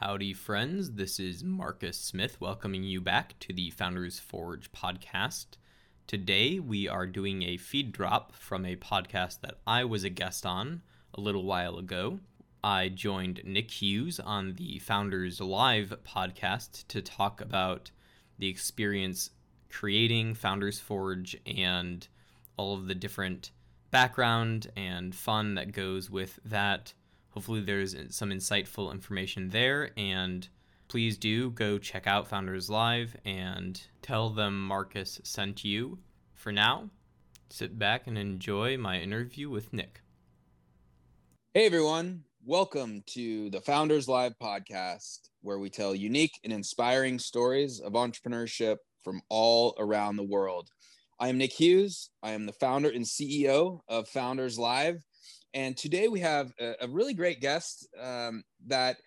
Howdy, friends. This is Marcus Smith welcoming you back to the Founders Forge podcast. Today, we are doing a feed drop from a podcast that I was a guest on a little while ago. I joined Nick Hughes on the Founders Live podcast to talk about the experience creating Founders Forge and all of the different background and fun that goes with that. Hopefully, there's some insightful information there. And please do go check out Founders Live and tell them Marcus sent you. For now, sit back and enjoy my interview with Nick. Hey, everyone. Welcome to the Founders Live podcast, where we tell unique and inspiring stories of entrepreneurship from all around the world. I am Nick Hughes. I am the founder and CEO of Founders Live. And today we have a, a really great guest um, that,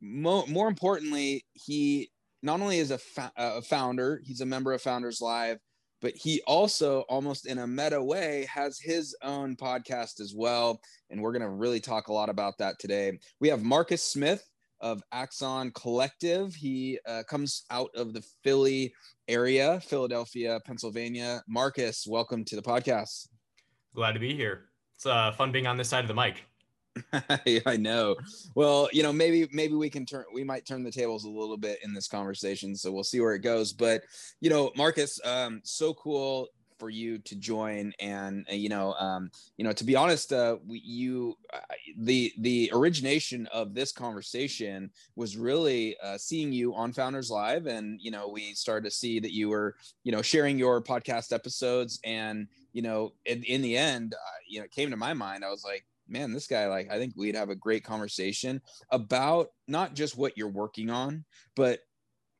mo- more importantly, he not only is a, fa- a founder, he's a member of Founders Live, but he also, almost in a meta way, has his own podcast as well. And we're going to really talk a lot about that today. We have Marcus Smith of Axon Collective. He uh, comes out of the Philly area, Philadelphia, Pennsylvania. Marcus, welcome to the podcast. Glad to be here. It's uh, fun being on this side of the mic. I know. Well, you know, maybe maybe we can turn we might turn the tables a little bit in this conversation, so we'll see where it goes. But you know, Marcus, um, so cool for you to join and uh, you know um, you know to be honest uh, we, you uh, the the origination of this conversation was really uh, seeing you on founders live and you know we started to see that you were you know sharing your podcast episodes and you know in, in the end uh, you know it came to my mind i was like man this guy like i think we'd have a great conversation about not just what you're working on but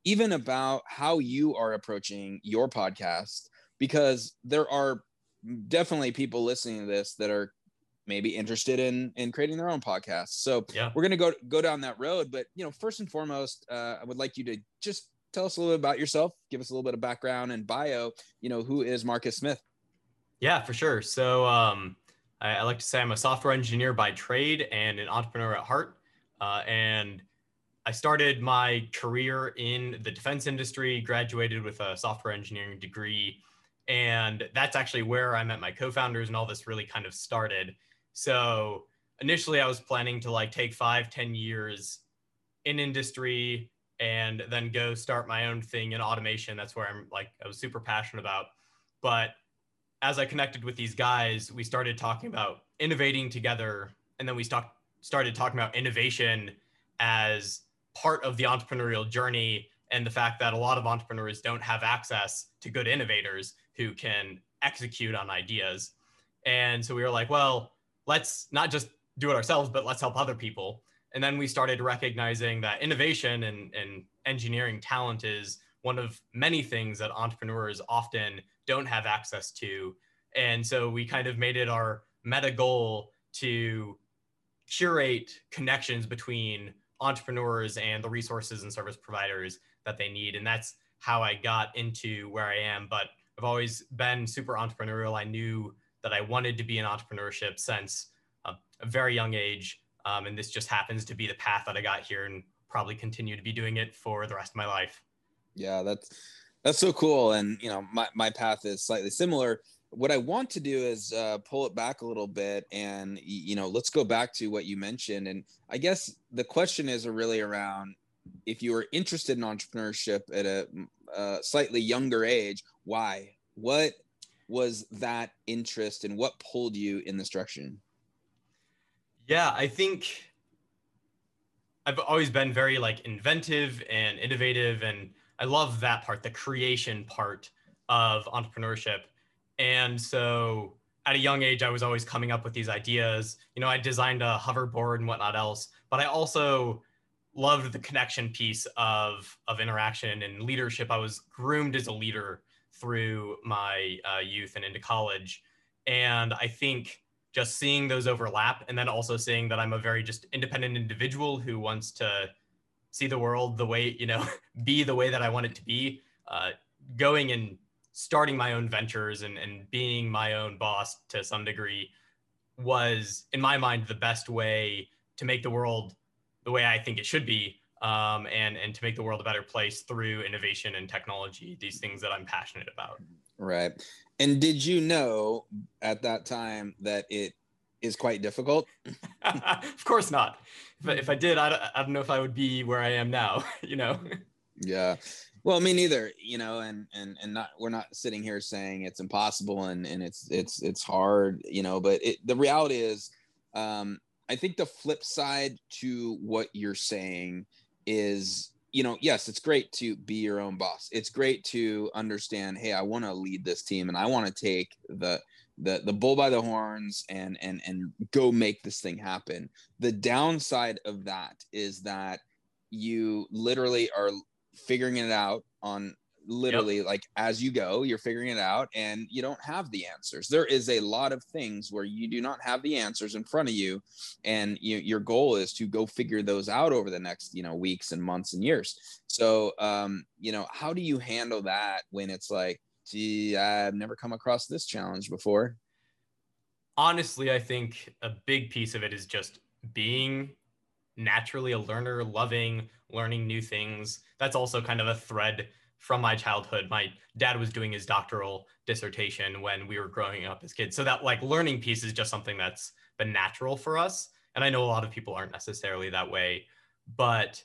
even about how you are approaching your podcast because there are definitely people listening to this that are maybe interested in in creating their own podcast. So yeah. we're gonna go go down that road. But you know, first and foremost, uh, I would like you to just tell us a little bit about yourself, give us a little bit of background and bio. You know, who is Marcus Smith? Yeah, for sure. So um, I, I, like to say I'm a software engineer by trade and an entrepreneur at heart. Uh, and I started my career in the defense industry, graduated with a software engineering degree and that's actually where I met my co-founders and all this really kind of started. So initially I was planning to like take five, ten years in industry and then go start my own thing in automation. That's where I'm like, I was super passionate about. But as I connected with these guys, we started talking about innovating together. And then we start, started talking about innovation as part of the entrepreneurial journey and the fact that a lot of entrepreneurs don't have access to good innovators who can execute on ideas. And so we were like, well, let's not just do it ourselves, but let's help other people. And then we started recognizing that innovation and, and engineering talent is one of many things that entrepreneurs often don't have access to. And so we kind of made it our meta goal to curate connections between entrepreneurs and the resources and service providers that they need. And that's how I got into where I am. But I've always been super entrepreneurial. I knew that I wanted to be in entrepreneurship since a, a very young age. Um, and this just happens to be the path that I got here and probably continue to be doing it for the rest of my life. Yeah, that's that's so cool. And you know, my, my path is slightly similar. What I want to do is uh, pull it back a little bit and you know, let's go back to what you mentioned. And I guess the question is really around if you were interested in entrepreneurship at a, a slightly younger age, why? What was that interest and what pulled you in this direction? Yeah, I think I've always been very like inventive and innovative and I love that part, the creation part of entrepreneurship. And so at a young age, I was always coming up with these ideas. You know, I designed a hoverboard and whatnot else, but I also loved the connection piece of of interaction and leadership. I was groomed as a leader through my uh, youth and into college, and I think just seeing those overlap, and then also seeing that I'm a very just independent individual who wants to see the world the way you know, be the way that I want it to be. Uh, going and starting my own ventures and, and being my own boss to some degree was in my mind the best way to make the world the way I think it should be um, and and to make the world a better place through innovation and technology. These things that I'm passionate about. Right. And did you know at that time that it is quite difficult? of course not. If, if I did, I, I don't know if I would be where I am now. You know. Yeah. Well, me neither, you know, and and and not we're not sitting here saying it's impossible and and it's it's it's hard, you know, but it the reality is um I think the flip side to what you're saying is you know, yes, it's great to be your own boss. It's great to understand, hey, I want to lead this team and I want to take the the the bull by the horns and and and go make this thing happen. The downside of that is that you literally are figuring it out on literally yep. like as you go you're figuring it out and you don't have the answers there is a lot of things where you do not have the answers in front of you and you, your goal is to go figure those out over the next you know weeks and months and years so um you know how do you handle that when it's like i've never come across this challenge before honestly i think a big piece of it is just being naturally a learner loving learning new things. That's also kind of a thread from my childhood. My dad was doing his doctoral dissertation when we were growing up as kids. So that like learning piece is just something that's been natural for us. And I know a lot of people aren't necessarily that way, but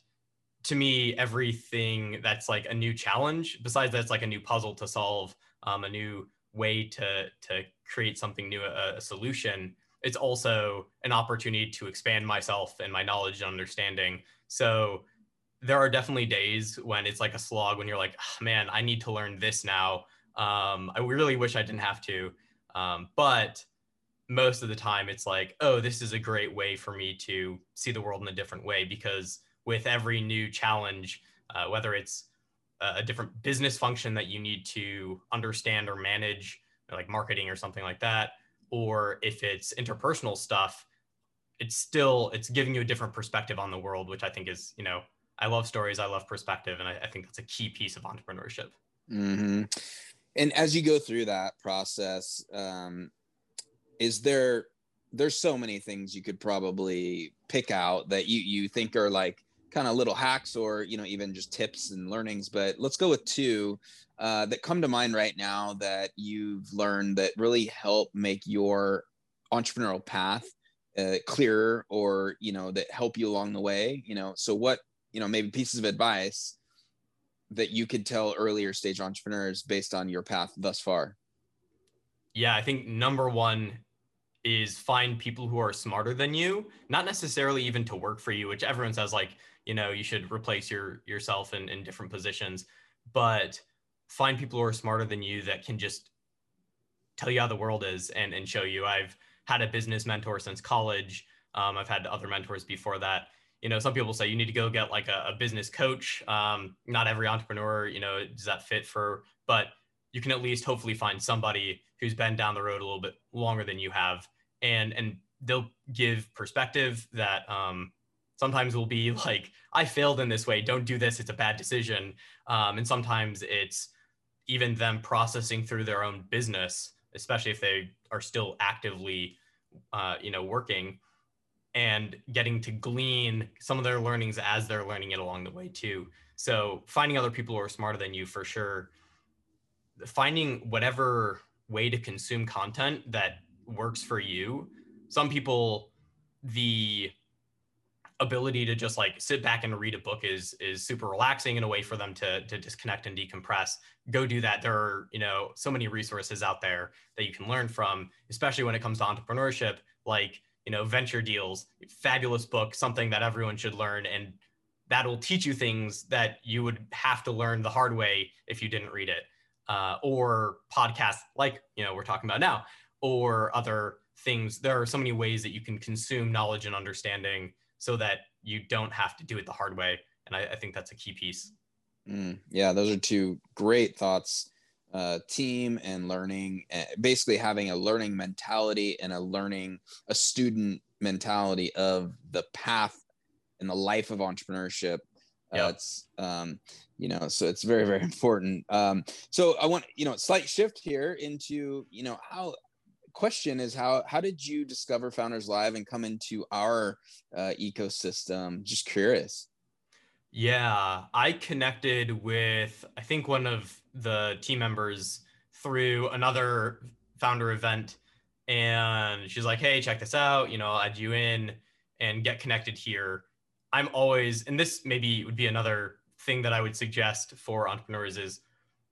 to me, everything that's like a new challenge, besides that's like a new puzzle to solve, um, a new way to to create something new, a, a solution, it's also an opportunity to expand myself and my knowledge and understanding. So there are definitely days when it's like a slog when you're like, oh, man, I need to learn this now. Um, I really wish I didn't have to. Um, but most of the time, it's like, oh, this is a great way for me to see the world in a different way because with every new challenge, uh, whether it's a different business function that you need to understand or manage, like marketing or something like that, or if it's interpersonal stuff, it's still it's giving you a different perspective on the world, which I think is you know I love stories, I love perspective, and I, I think that's a key piece of entrepreneurship. Mm-hmm. And as you go through that process, um, is there there's so many things you could probably pick out that you you think are like kind of little hacks or you know even just tips and learnings but let's go with two uh, that come to mind right now that you've learned that really help make your entrepreneurial path uh, clearer or you know that help you along the way you know? So what you know maybe pieces of advice that you could tell earlier stage entrepreneurs based on your path thus far? Yeah i think number one is find people who are smarter than you not necessarily even to work for you which everyone says like you know you should replace your yourself in, in different positions but find people who are smarter than you that can just tell you how the world is and, and show you. I've had a business mentor since college. Um, i've had other mentors before that. You know, some people say you need to go get like a, a business coach. Um, not every entrepreneur, you know, does that fit for, but you can at least hopefully find somebody who's been down the road a little bit longer than you have, and and they'll give perspective that um, sometimes will be like, I failed in this way. Don't do this. It's a bad decision. Um, and sometimes it's even them processing through their own business, especially if they are still actively, uh, you know, working and getting to glean some of their learnings as they're learning it along the way too. So finding other people who are smarter than you for sure. Finding whatever way to consume content that works for you. Some people, the ability to just like sit back and read a book is is super relaxing and a way for them to to disconnect and decompress go do that there are you know so many resources out there that you can learn from especially when it comes to entrepreneurship like you know, venture deals, fabulous book, something that everyone should learn. And that'll teach you things that you would have to learn the hard way if you didn't read it. Uh, or podcasts like, you know, we're talking about now, or other things. There are so many ways that you can consume knowledge and understanding so that you don't have to do it the hard way. And I, I think that's a key piece. Mm, yeah, those are two great thoughts uh, team and learning, eh, basically having a learning mentality and a learning, a student mentality of the path and the life of entrepreneurship. Uh, it's, um, you know, so it's very, very important. Um, so I want, you know, slight shift here into, you know, how question is how how did you discover founders live and come into our uh, ecosystem just curious Yeah, I connected with I think one of the team members through another founder event and she's like, "Hey, check this out, you know, I'll add you in and get connected here." I'm always and this maybe would be another thing that I would suggest for entrepreneurs is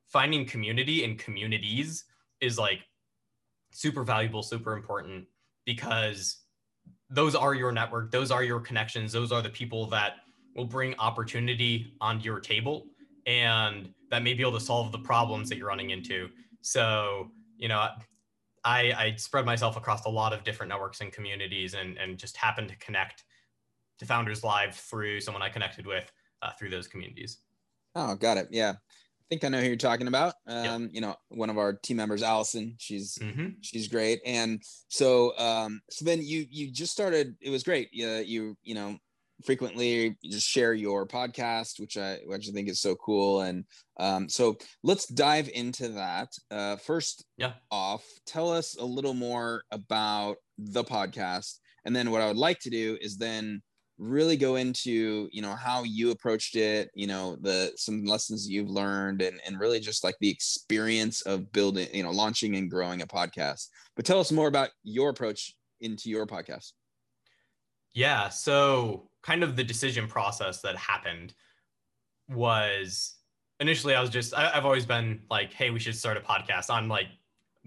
finding community and communities is like super valuable, super important because those are your network, those are your connections, those are the people that will bring opportunity onto your table and that may be able to solve the problems that you're running into. So, you know, I, I spread myself across a lot of different networks and communities and, and just happened to connect to Founders Live through someone I connected with uh, through those communities. Oh, got it. Yeah. I think I know who you're talking about. Um, yep. you know, one of our team members, Allison, she's, mm-hmm. she's great. And so, um, so then you, you just started, it was great. Yeah. You, you know, frequently just share your podcast which i which i think is so cool and um, so let's dive into that uh, first yeah off tell us a little more about the podcast and then what i would like to do is then really go into you know how you approached it you know the some lessons you've learned and and really just like the experience of building you know launching and growing a podcast but tell us more about your approach into your podcast yeah so kind of the decision process that happened was initially I was just I, have always been like, hey, we should start a podcast on like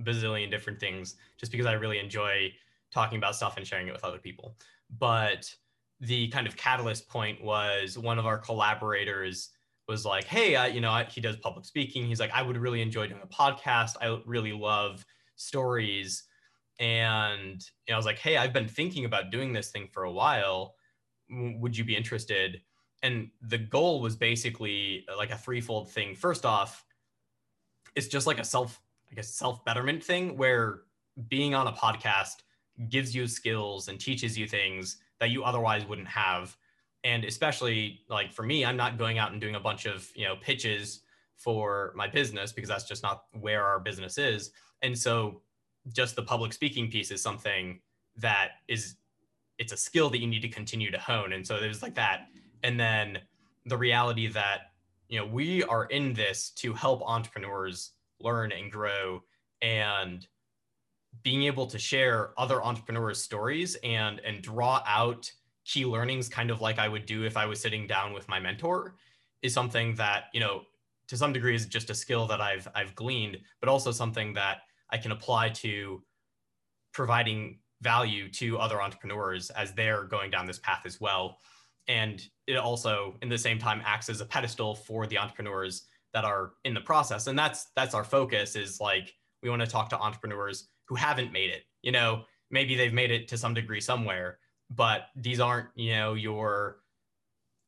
bazillion different things just because I really enjoy talking about stuff and sharing it with other people. But the kind of catalyst point was one of our collaborators was like, hey, uh, you know, I, he does public speaking. He's like, I would really enjoy doing a podcast. I really love stories. And you know, I was like, hey, I've been thinking about doing this thing for a while would you be interested? And the goal was basically uh, like a threefold thing. First off, it's just like a self, I guess, self betterment thing where being on a podcast gives you skills and teaches you things that you otherwise wouldn't have. And especially like for me, I'm not going out and doing a bunch of, you know, pitches for my business because that's just not where our business is. And so just the public speaking piece is something that is it's a skill that you need to continue to hone. And so there's like that. And then the reality that, you know, we are in this to help entrepreneurs learn and grow and being able to share other entrepreneurs' stories and and draw out key learnings kind of like I would do if I was sitting down with my mentor is something that, you know, to some degree is just a skill that I've I've gleaned, but also something that I can apply to providing value to other entrepreneurs as they're going down this path as well. And it also, in the same time, acts as a pedestal for the entrepreneurs that are in the process. And that's that's our focus is like we want to talk to entrepreneurs who haven't made it. You know, maybe they've made it to some degree somewhere, but these aren't, you know, your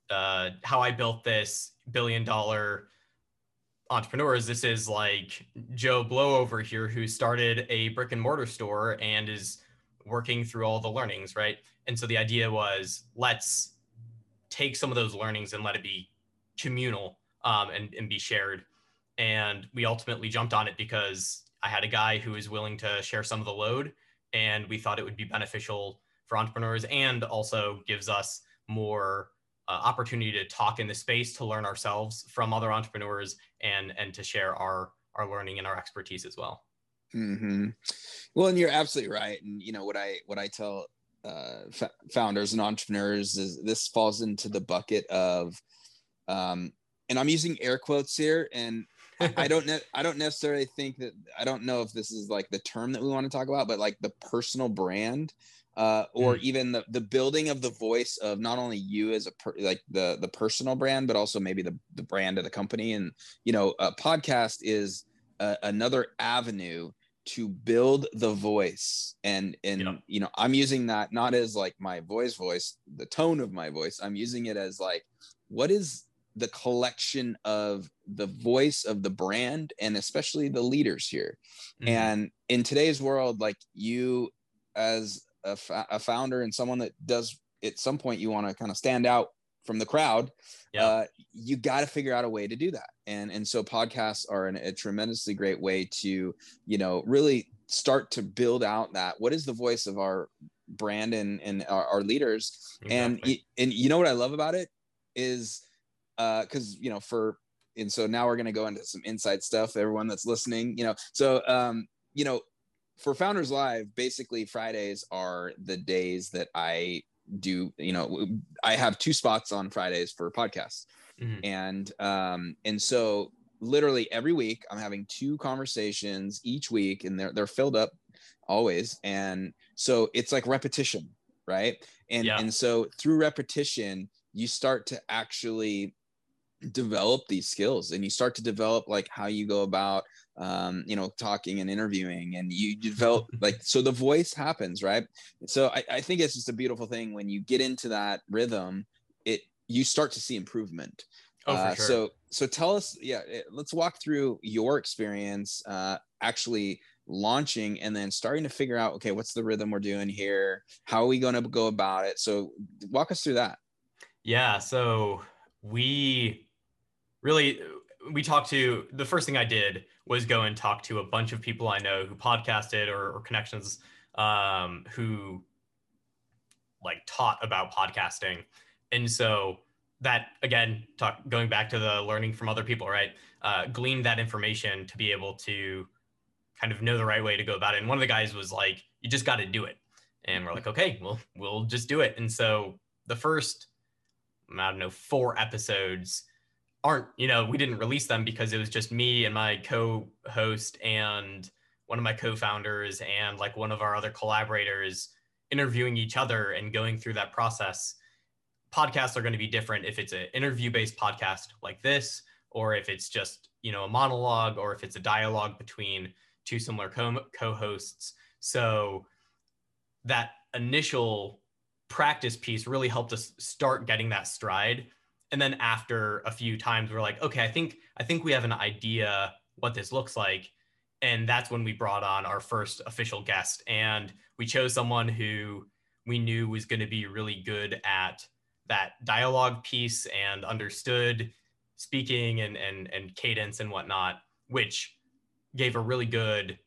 uh, how I built this billion dollar entrepreneurs. This is like Joe Blow over here who started a brick and mortar store and is working through all the learnings, right? And so the idea was let's take some of those learnings and let it be communal um, and, and be shared. And we ultimately jumped on it because I had a guy who was willing to share some of the load, and we thought it would be beneficial for entrepreneurs and also gives us more uh, opportunity to talk in the space to learn ourselves from other entrepreneurs and and to share our our learning and our expertise as well. Mm-hmm. Well, and you're absolutely right. And you know what I what I tell uh, f- founders and entrepreneurs is this falls into the bucket of, um, and I'm using air quotes here, and I don't ne- I don't necessarily think that I don't know if this is like the term that we want to talk about, but like the personal brand. Uh, or mm. even the, the building of the voice of not only you as a per, like the the personal brand, but also maybe the the brand of the company. And you know, a podcast is uh, another avenue to build the voice and and yeah. you know i'm using that not as like my voice voice the tone of my voice i'm using it as like what is the collection of the voice of the brand and especially the leaders here mm-hmm. and in today's world like you as a, a founder and someone that does at some point you want to kind of stand out from the crowd yeah. uh, you got to figure out a way to do that and and so podcasts are an, a tremendously great way to you know really start to build out that what is the voice of our brand and and our, our leaders exactly. and and you know what i love about it is uh because you know for and so now we're going to go into some inside stuff everyone that's listening you know so um you know for founders live basically fridays are the days that i do you know i have two spots on fridays for podcasts mm-hmm. and um and so literally every week i'm having two conversations each week and they're they're filled up always and so it's like repetition right and yeah. and so through repetition you start to actually develop these skills and you start to develop like how you go about um, you know talking and interviewing and you develop like so the voice happens right? So I, I think it's just a beautiful thing when you get into that rhythm it you start to see improvement. Oh, uh, sure. so so tell us yeah eh, let's walk through your experience uh, actually launching and then starting to figure out okay what's the rhythm we're doing here? How are we going to go about it? So walk us through that. Yeah so we really we talked to the first thing I did was go and talk to a bunch of people I know who podcasted or, or connections um, who like taught about podcasting. And so that again, talk going back to the learning from other people, right? Uh, glean that information to be able to kind of know the right way to go about it. And one of the guys was like, "You just got to do it," and we're like, "Okay, well, we'll just do it." And so the first, I don't know, four episodes aren't you know we didn't release them because it was just me and my co-host and one of my co-founders and like one of our other collaborators interviewing each other and going through that process. Podcasts are going to be different if it's an interview based podcast like this or if it's just you know a monologue or if it's a dialogue between two similar co- co-hosts. So that initial practice piece really helped us start getting that stride and then after a few times we're like okay i think i think we have an idea what this looks like. And that's when we brought on our first official guest. And we chose someone who we knew was going to be really good at that dialogue piece and understood speaking and and and cadence and whatnot which gave a really good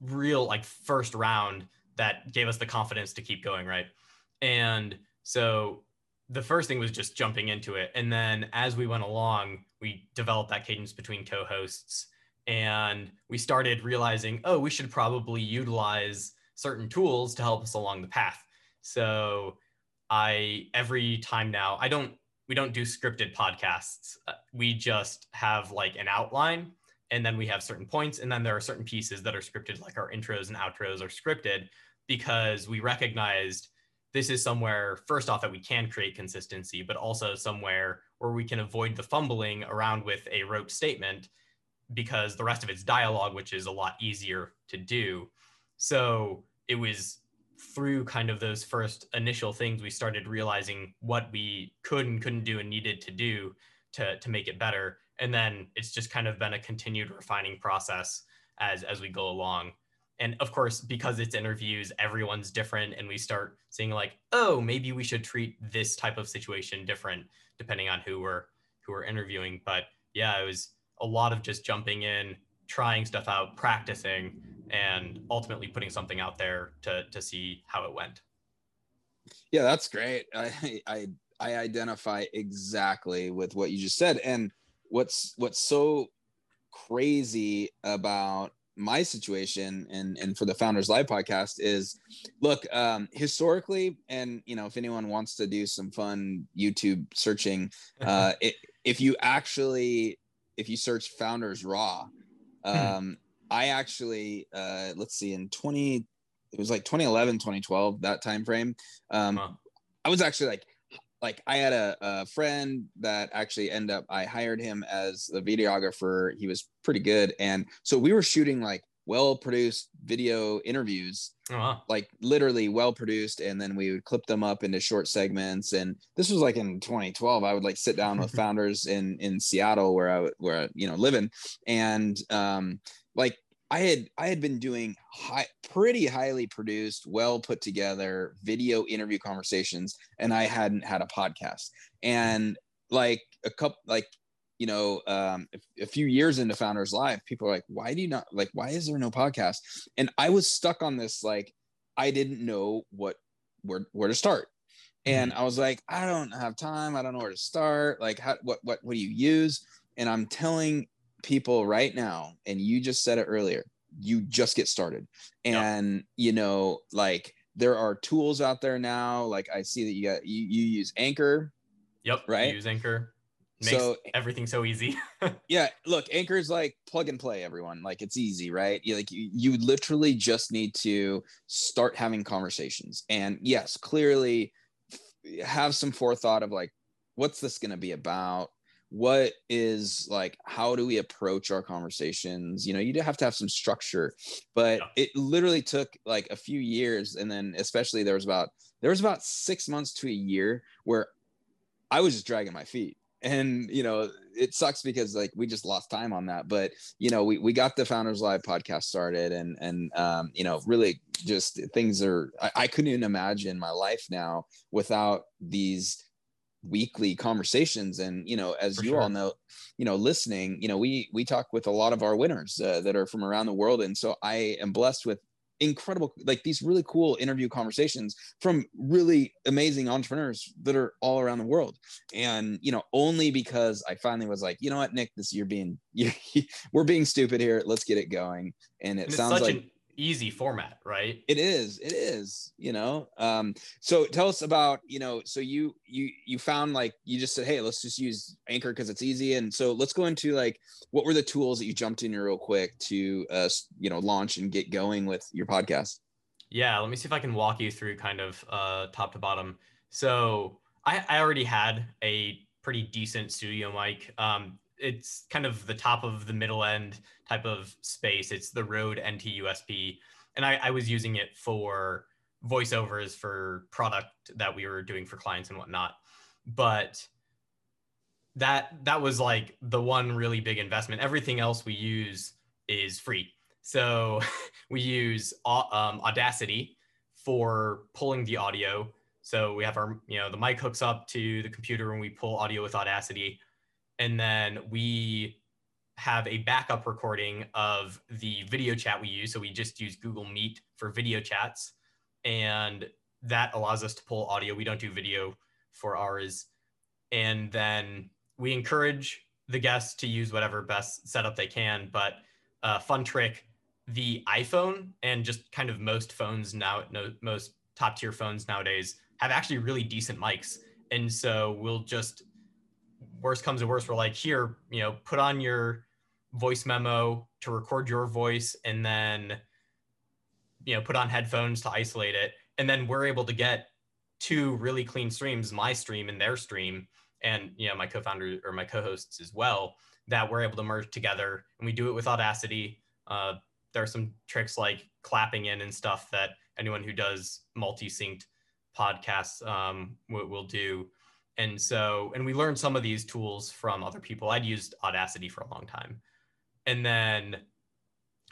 real like first round that gave us the confidence to keep going right? And so the first thing was just jumping into it. And then as we went along, we developed that cadence between co hosts and we started realizing, oh, we should probably utilize certain tools to help us along the path. So I, every time now, I don't, we don't do scripted podcasts. Uh, we just have like an outline and then we have certain points. And then there are certain pieces that are scripted, like our intros and outros are scripted because we recognized this is somewhere first off that we can create consistency but also somewhere where we can avoid the fumbling around with a rote statement because the rest of it's dialogue which is a lot easier to do. So it was through kind of those first initial things we started realizing what we could and couldn't do and needed to do to, to make it better. And then it's just kind of been a continued refining process as as we go along and of course because it's interviews everyone's different and we start seeing like oh maybe we should treat this type of situation different depending on who we're who we're interviewing. But yeah it was a lot of just jumping in trying stuff out practicing and ultimately putting something out there to to see how it went. Yeah that's great. I i i identify exactly with what you just said. And what's what's so crazy about my situation and and for the founders live podcast is look um historically and you know if anyone wants to do some fun youtube searching uh it, if you actually if you search founders raw hmm. um i actually uh let's see in 20 it was like 2011 2012 that time frame um i was actually like like I had a, a, friend that actually end up I hired him as the videographer. He was pretty good. And so we were shooting like well produced video interviews, uh-huh. like literally well produced. And then we would clip them up into short segments. And this was like in 2012. I would like sit down with founders in in Seattle where I where you know living and um like I had I had been doing high, pretty highly produced, well put together video interview conversations, and I hadn't had a podcast. And like a couple, like you know, um, a, a few years into Founders Live, people are like, "Why do you not like? Why is there no podcast?" And I was stuck on this, like, I didn't know what where where to start. and I was like, I don't have time. I don't know where to start. Like, how, what, what, what do you use? And I'm telling people right now, and you just said it earlier, you just get started. And, you know, like there are tools out there now. Like I see that you got, you, you use Anchor. Yep. Right. Use Anchor. Makes So- everything so easy. Yeah. Look, Anchor is like plug and play, everyone. Like it's easy, right? You like, you, you literally just need to start having conversations. And yes, clearly have some forethought of like what's this going to be about what is like how do we approach our conversations you know you do have to have some structure but Yeah. it literally took like a few years and then especially there was about there was about six months to a year where i was just dragging my feet and you know it sucks because like we just lost time on that but you know we, we got the founders live podcast started and and um you know really just things are I, I couldn't even imagine my life now without these weekly conversations. And you know as For you sure. all know you know listening you know we we talk with a lot of our winners uh, that are from around the world. And so i am blessed with incredible like these really cool interview conversations from really amazing entrepreneurs that are all around the world. And you know only because i finally was like you know what nick this you're being you we're being stupid here. Let's get it going. And it and sounds like an easy format, right? it is it is you know um so tell us about you know so you you you found like you just said hey let's just use anchor because it's easy and so let's go into like what were the tools that you jumped in real quick to uh you know launch and get going with your podcast Yeah, let me see if I can walk you through kind of uh, top to bottom. So I, I already had a pretty decent studio mic. Um, it's kind of the top of the middle end type of space. It's the Rode NT USB, and I, I was using it for voiceovers for product that we were doing for clients and whatnot. But that that was like the one really big investment. Everything else we use is free. So we use um, Audacity for pulling the audio. So we have our, you know, the mic hooks up to the computer and we pull audio with Audacity. And then we have a backup recording of the video chat we use. So we just use Google Meet for video chats. And that allows us to pull audio. We don't do video for ours. And then we encourage the guests to use whatever best setup they can. But uh, fun trick the iphone and just kind of most phones now no, most top tier phones nowadays have actually really decent mics and so we'll just worst comes to worst we're like here you know put on your voice memo to record your voice and then you know put on headphones to isolate it. And then we're able to get two really clean streams my stream and their stream and you know my co-founder or my co-hosts as well that we're able to merge together. And we do it with audacity. Uh, there are some tricks like clapping in and stuff that anyone who does multi-synced podcasts um, will, will do and so and we learned some of these tools from other people. I'd used audacity for a long time. And then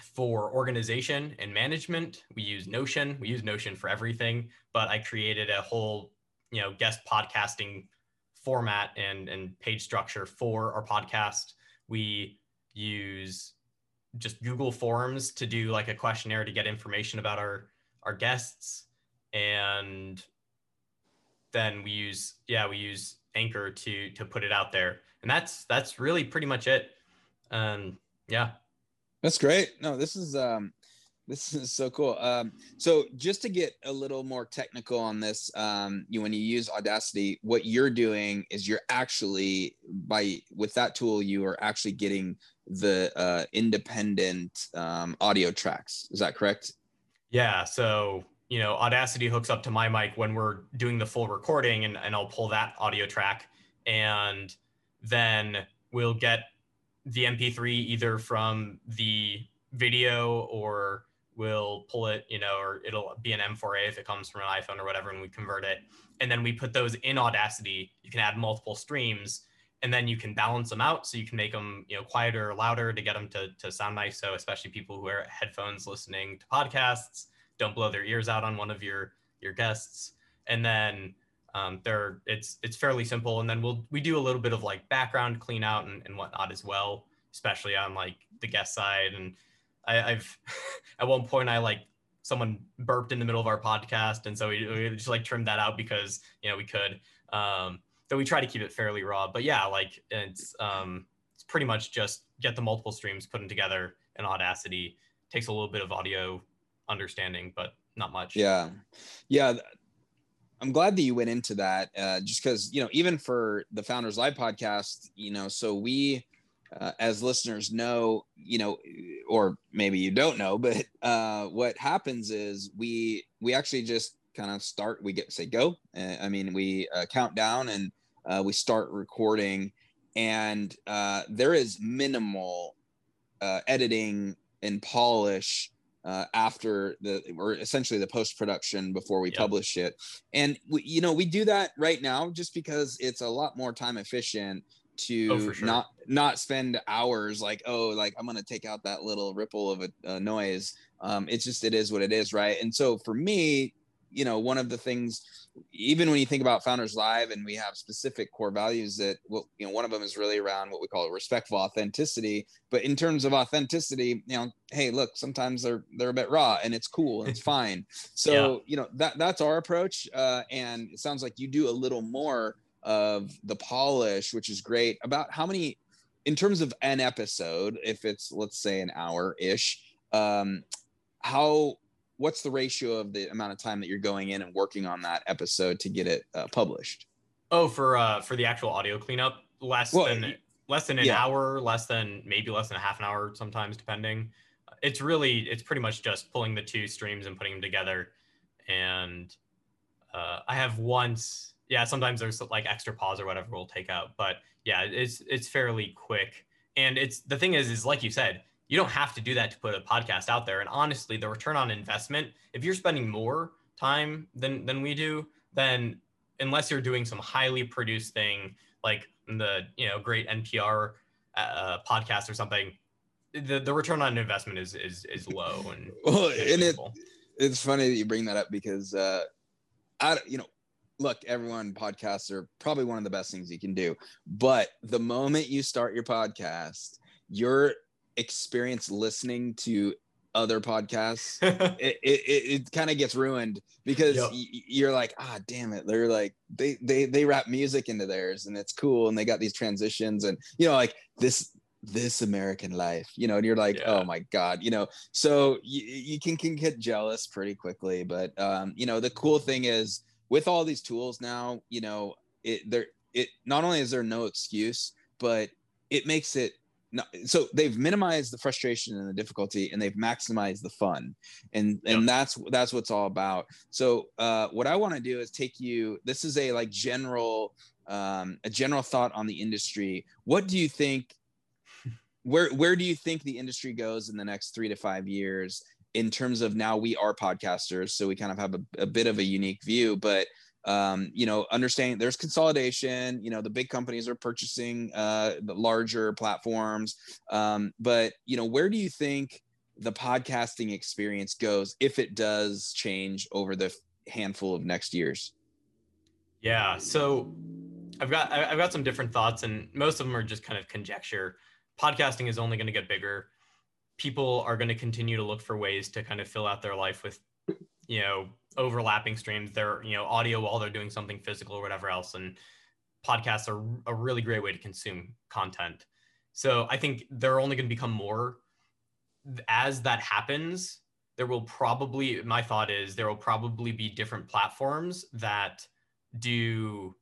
for organization and management we use notion. We use notion for everything but i created a whole you know guest podcasting format and and page structure for our podcast. We use just google forms to do like a questionnaire to get information about our our guests. And then we use yeah we use anchor to to put it out there and that's that's really pretty much it um yeah That's great. No, this is um this is so cool. Um so just to get a little more technical on this, um you when you use Audacity, what you're doing is you're actually by with that tool you are actually getting the uh independent um audio tracks. Is that correct? Yeah. So, you know, Audacity hooks up to my mic when we're doing the full recording and, and I'll pull that audio track and then we'll get the MP3 either from the video or we'll pull it, you know, or it'll be an M4A if it comes from an iPhone or whatever, and we convert it. And then we put those in Audacity. You can add multiple streams and then you can balance them out so you can make them, you know, quieter or louder to get them to, to sound nice. So especially people who wear headphones listening to podcasts, don't blow their ears out on one of your your guests. And then um, there it's it's fairly simple. And then we'll we do a little bit of like background clean out and, and whatnot as well, especially on like the guest side. And I, I've at one point I like someone burped in the middle of our podcast, and so we, we just like trimmed that out because you know we could. Um, so we try to keep it fairly raw. But yeah, like it's um, it's pretty much just get the multiple streams, put them together in Audacity. Takes a little bit of audio understanding, but not much. Yeah, yeah. I'm glad that you went into that, uh, just because you know, even for the Founders Live podcast, you know, so we, uh, as listeners know, you know, or maybe you don't know, but uh, what happens is we we actually just kind of start. We get say go. Uh, I mean, we uh, count down and uh, we start recording, and uh, there is minimal uh, editing and polish uh, after the or essentially the post production before we yep. publish it and we, you know we do that right now just because it's a lot more time efficient to oh, sure. not not spend hours like oh like i'm gonna take out that little ripple of a, a noise um it's just it is what it is right and so for me you know one of the things even when you think about founders live and we have specific core values that well you know one of them is really around what we call respectful authenticity. But in terms of authenticity you know hey look sometimes they're they're a bit raw and it's cool and it's fine. So yeah. you know that that's our approach. Uh, and it sounds like you do a little more of the polish which is great. About how many in terms of an episode if it's let's say an hour ish um how what's the ratio of the amount of time that you're going in and working on that episode to get it uh, published? Oh, for uh for the actual audio cleanup, less well, than less than an yeah. hour, less than maybe less than a half an hour sometimes depending. It's really it's pretty much just pulling the two streams and putting them together. And uh, I have once, yeah, sometimes there's like extra pause or whatever we'll take out, but yeah, it's it's fairly quick. And it's the thing is, is like you said, you don't have to do that to put a podcast out there. And honestly, the return on investment, if you're spending more time than than we do, then unless you're doing some highly produced thing like the you know great NPR uh, podcast or something, the the return on investment is is is low and well, and it it's funny that you bring that up because uh, I you know look everyone podcasts are probably one of the best things you can do but the moment you start your podcast you're experience listening to other podcasts it, it, it, kind of gets ruined because yep. y- you're like ah damn it they're like they they they wrap music into theirs and it's cool and they got these transitions and you know like this this american life you know and you're like yeah. oh my god you know so you, you can can get jealous pretty quickly but um you know the cool thing is with all these tools now you know it there it not only is there no excuse but it makes it so they've minimized the frustration and the difficulty and they've maximized the fun. And and yep. that's that's what's all about. So uh, what i want to do is take you this is a like general um, a general thought on the industry. What do you think where where do you think the industry goes in the next three to five years in terms of now we are podcasters so we kind of have a, a bit of a unique view but um, you know, understanding there's consolidation. You know, the big companies are purchasing uh, the larger platforms. Um, but you know, where do you think the podcasting experience goes if it does change over the handful of next years? Yeah. So I've got I've got some different thoughts, and most of them are just kind of conjecture. Podcasting is only going to get bigger. People are going to continue to look for ways to kind of fill out their life with you know overlapping streams they're you know audio while they're doing something physical or whatever else and podcasts are a really great way to consume content. So i think they're only going to become more. As that happens there will probably my thought is there will probably be different platforms that do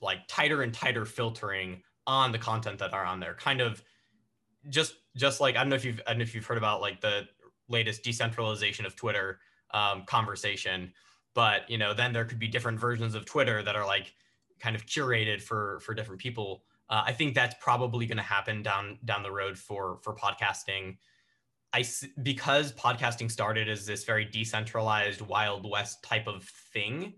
like tighter and tighter filtering on the content that are on there. Kind of just just like i don't know if you've i don't know if you've heard about like the latest decentralization of Twitter um, conversation. But you know, then there could be different versions of Twitter that are like kind of curated for for different people. Uh, I think that's probably going to happen down down the road for for podcasting. I because podcasting started as this very decentralized Wild West type of thing.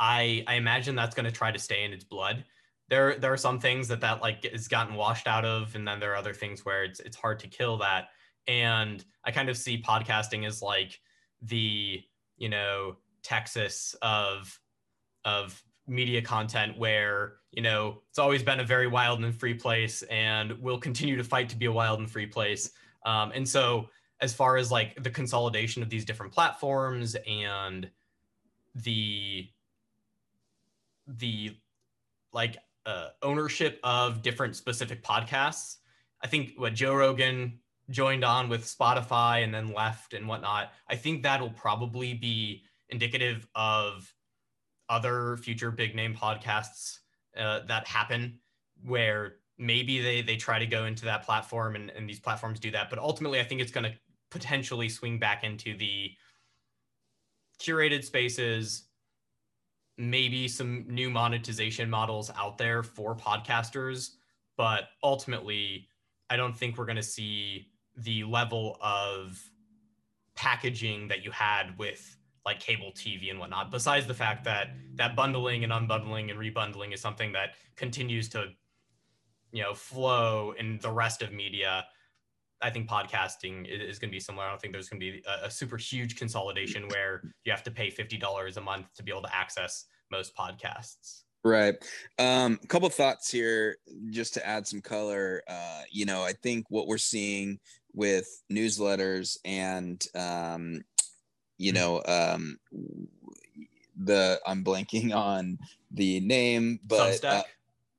I I imagine that's going to try to stay in its blood. There there are some things that that like has gotten washed out of, and then there are other things where it's it's hard to kill that and i kind of see podcasting as like the you know texas of of media content where you know it's always been a very wild and free place and will continue to fight to be a wild and free place um, and so as far as like the consolidation of these different platforms and the the like uh, ownership of different specific podcasts. I think what Joe Rogan joined on with Spotify and then left and whatnot. I think that'll probably be indicative of other future big name podcasts uh, that happen where maybe they they try to go into that platform and, and these platforms do that but ultimately i think it's going to potentially swing back into the curated spaces maybe some new monetization models out there for podcasters but ultimately i don't think we're going to see the level of packaging that you had with like cable TV and whatnot. Besides the fact that that bundling and unbundling and rebundling is something that continues to, you know, flow in the rest of media. I think podcasting is, going to be similar. I don't think there's going to be a, a super huge consolidation where you have to pay fifty dollars a month to be able to access most podcasts. Right. Um, a couple thoughts here, just to add some color. Uh, you know, I think what we're seeing with newsletters and um, you know um the i'm blanking on the name but substack, uh,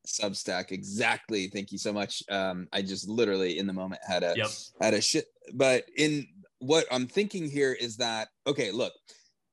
substack exactly. Thank you so much. Um i just literally in the moment had a yep. had a shit but in what i'm thinking here is that okay look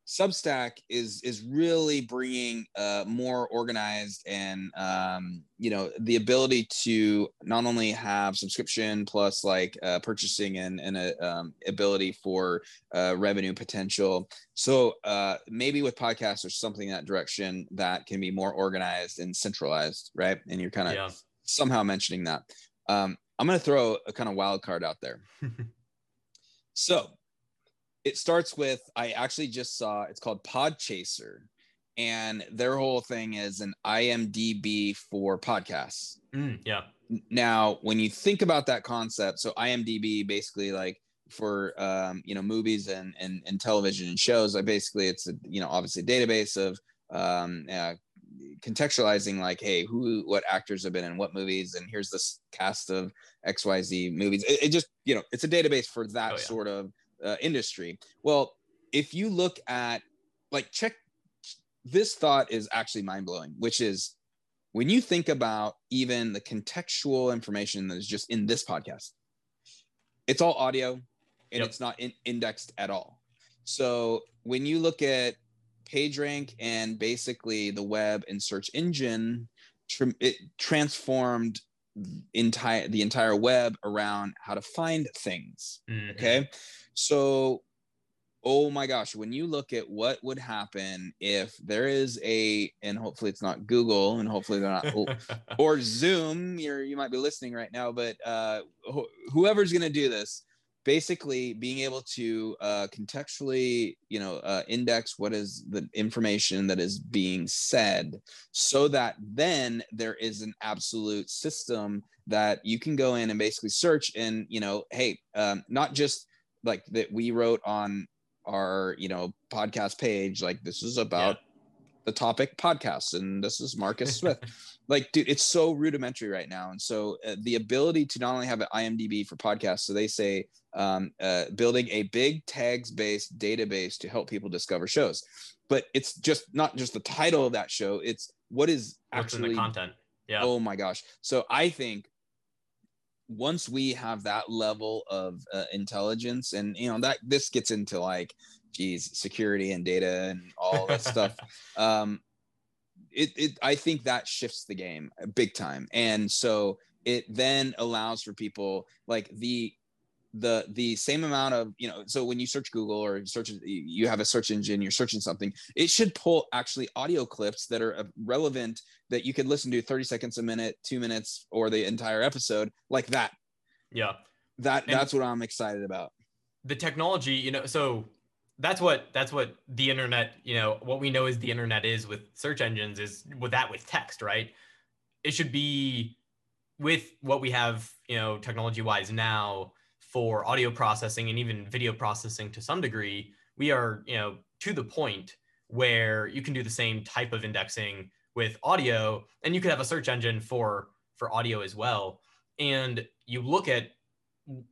Substack is is really bringing uh, more organized and um, you know the ability to not only have subscription plus like uh, purchasing and and a um, ability for uh, revenue potential. So uh, maybe with podcasts or something in that direction that can be more organized and centralized, right? And you're kind of yeah. somehow mentioning that. Um, I'm going to throw a kind of wild card out there. so it starts with I actually just saw it's called Podchaser, and their whole thing is an IMDb for podcasts. Mm, yeah. Now, when you think about that concept, so IMDb basically like for um, you know movies and, and and television and shows, like basically it's a you know obviously a database of um, uh, contextualizing like hey who what actors have been in what movies and here's this cast of xyz movies it, it just you know it's a database for that oh, yeah. sort of uh, industry. Well, if you look at like check this thought is actually mind blowing, which is when you think about even the contextual information that is just in this podcast, it's all audio and yep. it's not in- indexed at all. So when you look at PageRank and basically the web and search engine, it transformed entire the entire web around how to find things. Mm-hmm. Okay. So, oh my gosh, when you look at what would happen if there is a, and hopefully it's not Google, and hopefully they're not, or Zoom, you're, you might be listening right now, but uh, wh- whoever's going to do this, basically being able to uh, contextually you know uh, index what is the information that is being said so that then there is an absolute system that you can go in and basically search and you know hey um, not just like that we wrote on our you know podcast page like this is about yeah. the topic podcast and this is marcus smith like dude it's so rudimentary right now and so uh, the ability to not only have an imdb for podcasts so they say um, uh, building a big tags based database to help people discover shows but it's just not just the title of that show it's what is What's actually content. Yeah. Oh my gosh. So i think once we have that level of uh, intelligence and you know that this gets into like geez security and data and all that stuff um it, it i think that shifts the game big time. And so it then allows for people like the the the same amount of you know so when you search google or search you have a search engine you're searching something it should pull actually audio clips that are relevant that you could listen to 30 seconds a minute two minutes or the entire episode like that. Yeah. That and that's what i'm excited about. the technology you know so that's what that's what the internet you know what we know is the internet is with search engines is with that with text right it should be with what we have you know technology wise now for audio processing and even video processing to some degree, we are, you know, to the point where you can do the same type of indexing with audio and you could have a search engine for for audio as well. And you look at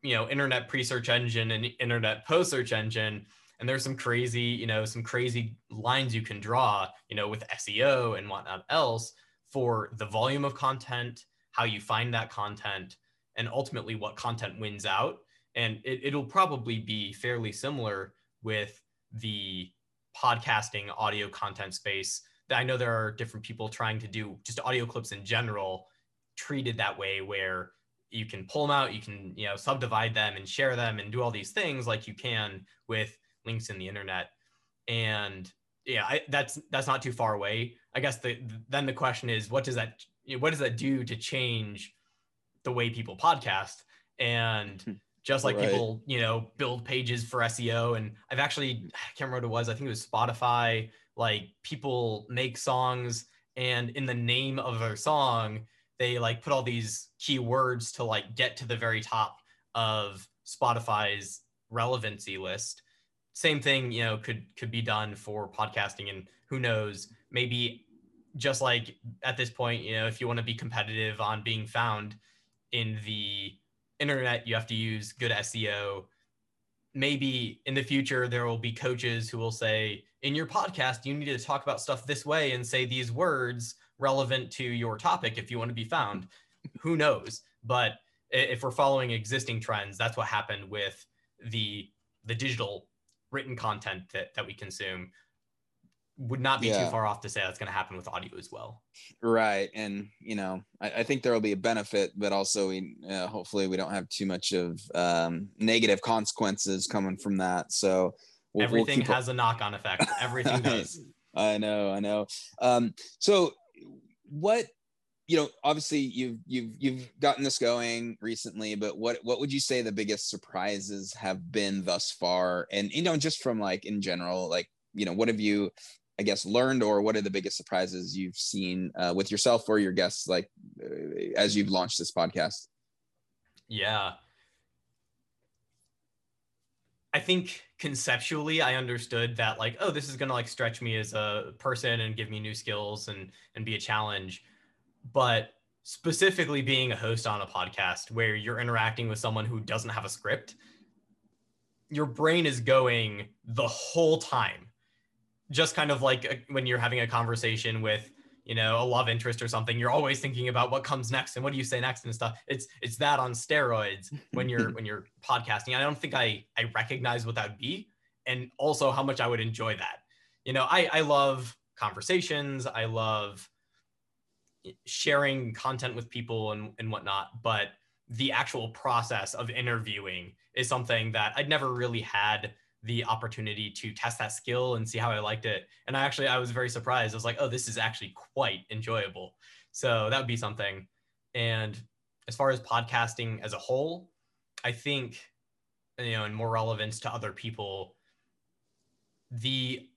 you know internet pre-search engine and internet post search engine and there's some crazy you know some crazy lines you can draw you know with seo and whatnot else for the volume of content how you find that content and ultimately what content wins out. And it, it'll probably be fairly similar with the podcasting audio content space. That i know there are different people trying to do just audio clips in general treated that way where you can pull them out, you can, you know, subdivide them and share them and do all these things like you can with links in the internet. And yeah, I, that's that's not too far away. I guess the then the question is, what does that what does that do to change the way people podcast? And hmm. just like right. people, you know, build pages for SEO. And I've actually I can't remember what it was. I think it was Spotify. Like people make songs, and in the name of their song, they like put all these keywords to like get to the very top of Spotify's relevancy list. Same thing, you know, could could be done for podcasting and who knows, maybe just like at this point, you know, if you want to be competitive on being found in the internet, you have to use good SEO. Maybe in the future there will be coaches who will say, in your podcast, you need to talk about stuff this way and say these words relevant to your topic if you want to be found. Who knows? But if we're following existing trends, that's what happened with the the digital written content that, that we consume would not be yeah. too far off to say that's going to happen with audio as well. Right. And, you know, I, I think there will be a benefit, but also we, uh, hopefully we don't have too much of um, negative consequences coming from that. So we'll, everything we'll has a knock on effect. Everything does. I know. I know. Um, so what you know obviously you've you've you've gotten this going recently but what what would you say the biggest surprises have been thus far? And you know just from like in general like you know what have you i guess learned or what are the biggest surprises you've seen uh, with yourself or your guests like uh, as you've launched this podcast? Yeah. I think conceptually I understood that like, oh, this is gonna like stretch me as a person and give me new skills and and be a challenge. But specifically being a host on a podcast where you're interacting with someone who doesn't have a script, your brain is going the whole time. Just kind of like uh, when you're having a conversation with you know a love interest or something you're always thinking about what comes next and what do you say next and stuff. It's it's that on steroids when you're when you're podcasting. I don't think i i recognize what that would be and also how much i would enjoy that. You know i i love conversations. I love sharing content with people and and whatnot but the actual process of interviewing is something that i'd never really had the opportunity to test that skill and see how I liked it. And I actually I was very surprised. I was like, oh, this is actually quite enjoyable. So that would be something. And as far as podcasting as a whole, I think you know, and more relevance to other people, the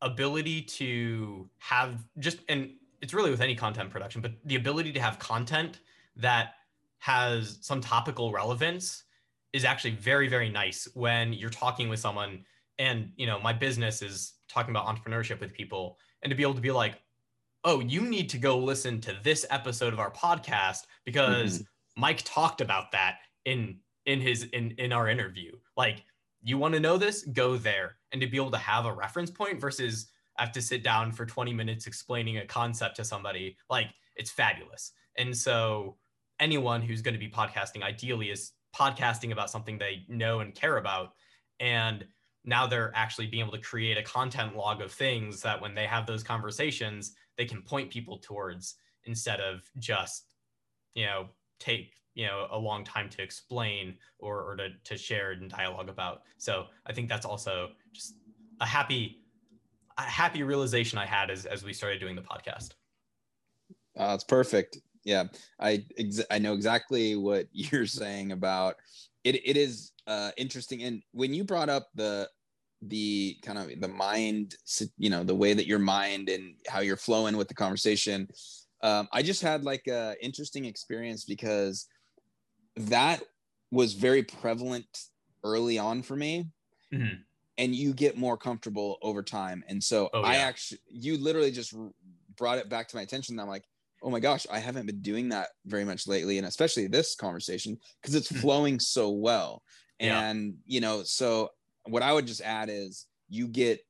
ability to have just and it's really with any content production, but the ability to have content that has some topical relevance is actually very very nice when you're talking with someone and you know my business is talking about entrepreneurship with people and to be able to be like oh you need to go listen to this episode of our podcast because mm-hmm. mike talked about that in in his in in our interview. Like you want to know this? Go there. And to be able to have a reference point versus Have to sit down for 20 minutes explaining a concept to somebody like it's fabulous and so anyone who's going to be podcasting ideally is podcasting about something they know and care about. And now they're actually being able to create a content log of things that when they have those conversations, they can point people towards instead of just, you know, take, you know, a long time to explain or, or to, to share and dialogue about. So I think that's also just a happy, happy realization I had as, as we started doing the podcast. Uh, that's perfect yeah i ex- i know exactly what you're saying about it it is uh interesting and when you brought up the the kind of the mind you know the way that your mind and how you're flowing with the conversation um, i just had like a interesting experience because that was very prevalent early on for me mm-hmm. And you get more comfortable over time and so oh, yeah. i actually you literally just brought it back to my attention i'm like oh my gosh, I haven't been doing that very much lately, and especially this conversation because it's flowing so well. Yeah. And you know, so what I would just add is you get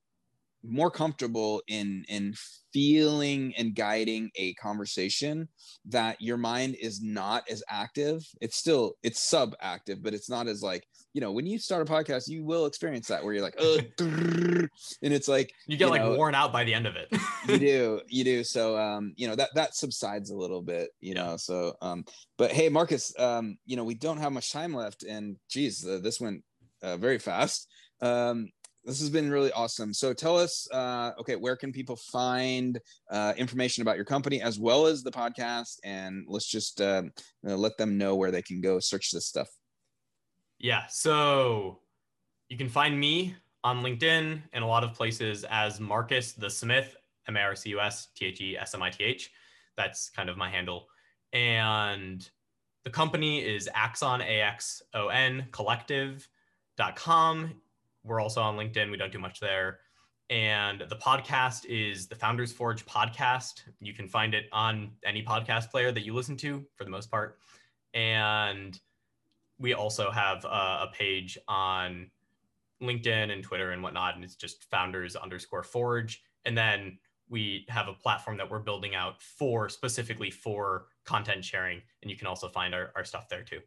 more comfortable in in feeling and guiding a conversation that your mind is not as active it's still it's sub active but it's not as like you know when you start a podcast you will experience that where you're like oh and it's like You get You like know, worn out by the end of it. you do you do. So um you know that that subsides a little bit you Yeah. know so um but hey marcus um you know we don't have much time left and geez uh, this went uh, very fast. Um this has been really awesome. So tell us uh okay where can people find uh information about your company as well as the podcast? And let's just uh, uh, let them know where they can go search this stuff Yeah. So you can find me on LinkedIn and a lot of places as Marcus the Smith, M A R C U S T H E S M I T H. That's kind of my handle. And the company is Axon, A X O N collective.com. We're also on LinkedIn. We don't do much there. And the podcast is the Founders Forge podcast. You can find it on any podcast player that you listen to for the most part. And we also have a, a page on LinkedIn and Twitter and whatnot, and it's just founders underscore forge. And then we have a platform that we're building out for specifically for content sharing, and you can also find our, our stuff there too.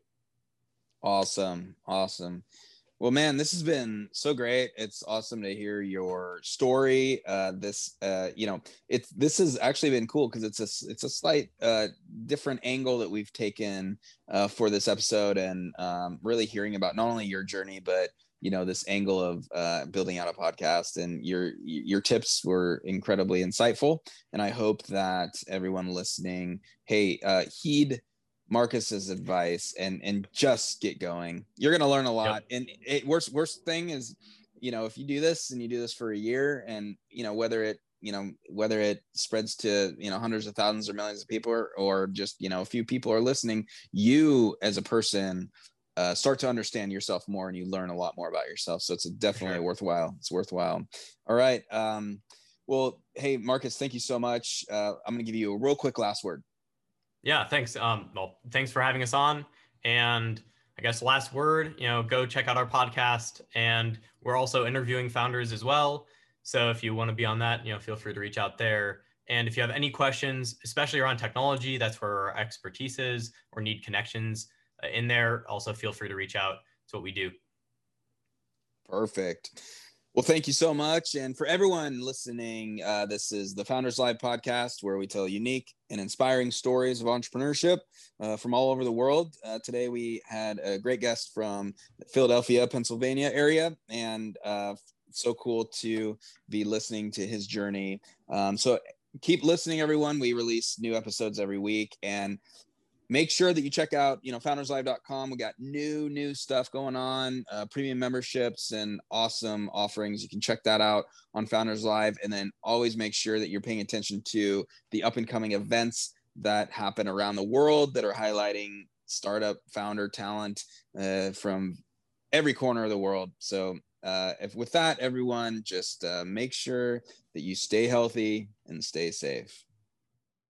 Awesome. Awesome. Well, man, this has been so great. It's awesome to hear your story. Uh, this, uh, you know, it's this has actually been cool because it's a it's a slight uh, different angle that we've taken uh, for this episode, and um, really hearing about not only your journey, but you know this angle of uh, building out a podcast. And your your tips were incredibly insightful, and I hope that everyone listening, hey, uh, heed Marcus's advice and and just get going. You're gonna learn a lot. And it worst worst thing is, you know, if you do this and you do this for a year, and you know whether it you know whether it spreads to you know hundreds of thousands or millions of people or, or just you know a few people are listening, you as a person uh, start to understand yourself more and you learn a lot more about yourself. So it's definitely sure. worthwhile. It's worthwhile. All right. Um, well, hey Marcus, thank you so much. Uh, I'm gonna give you a real quick last word. Yeah, thanks. Um, well, thanks for having us on. And I guess last word, you know, go check out our podcast. And we're also interviewing founders as well. So if you want to be on that, you know, feel free to reach out there. And if you have any questions, especially around technology, that's where our expertise is, or need connections uh, in there, also feel free to reach out. It's what we do. Perfect. Well, thank you so much. And for everyone listening, uh, this is the Founders Live podcast where we tell unique and inspiring stories of entrepreneurship uh, from all over the world. Uh, today, we had a great guest from Philadelphia, Pennsylvania area, and uh, so cool to be listening to his journey. Um, so keep listening, everyone. We release new episodes every week. And make sure that you check out you know founderslive.com we got new new stuff going on uh, premium memberships and awesome offerings. You can check that out on founders live. And then always make sure that you're paying attention to the up and coming events that happen around the world that are highlighting startup founder talent uh, from every corner of the world. So uh, if with that everyone just uh, make sure that you stay healthy and stay safe